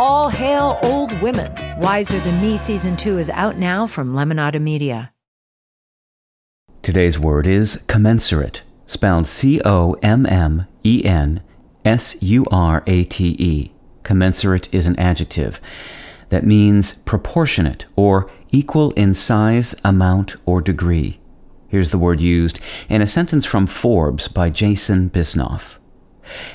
All hail old women. Wiser Than Me season two is out now from Lemonada Media. Today's word is commensurate, spelled C O M M E N S U R A T E. Commensurate is an adjective that means proportionate or equal in size, amount, or degree. Here's the word used in a sentence from Forbes by Jason Bisnoff.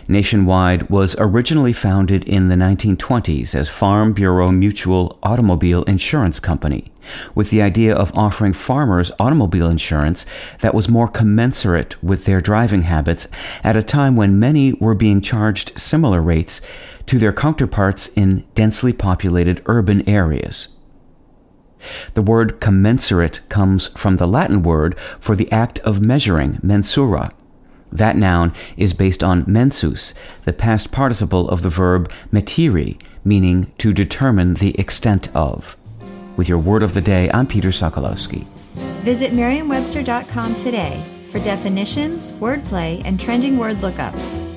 Nationwide was originally founded in the 1920s as Farm Bureau Mutual Automobile Insurance Company, with the idea of offering farmers automobile insurance that was more commensurate with their driving habits at a time when many were being charged similar rates to their counterparts in densely populated urban areas. The word commensurate comes from the Latin word for the act of measuring, mensura, that noun is based on mensus, the past participle of the verb metiri, meaning to determine the extent of. With your word of the day, I'm Peter Sokolowski. Visit merriam-webster.com today for definitions, wordplay, and trending word lookups.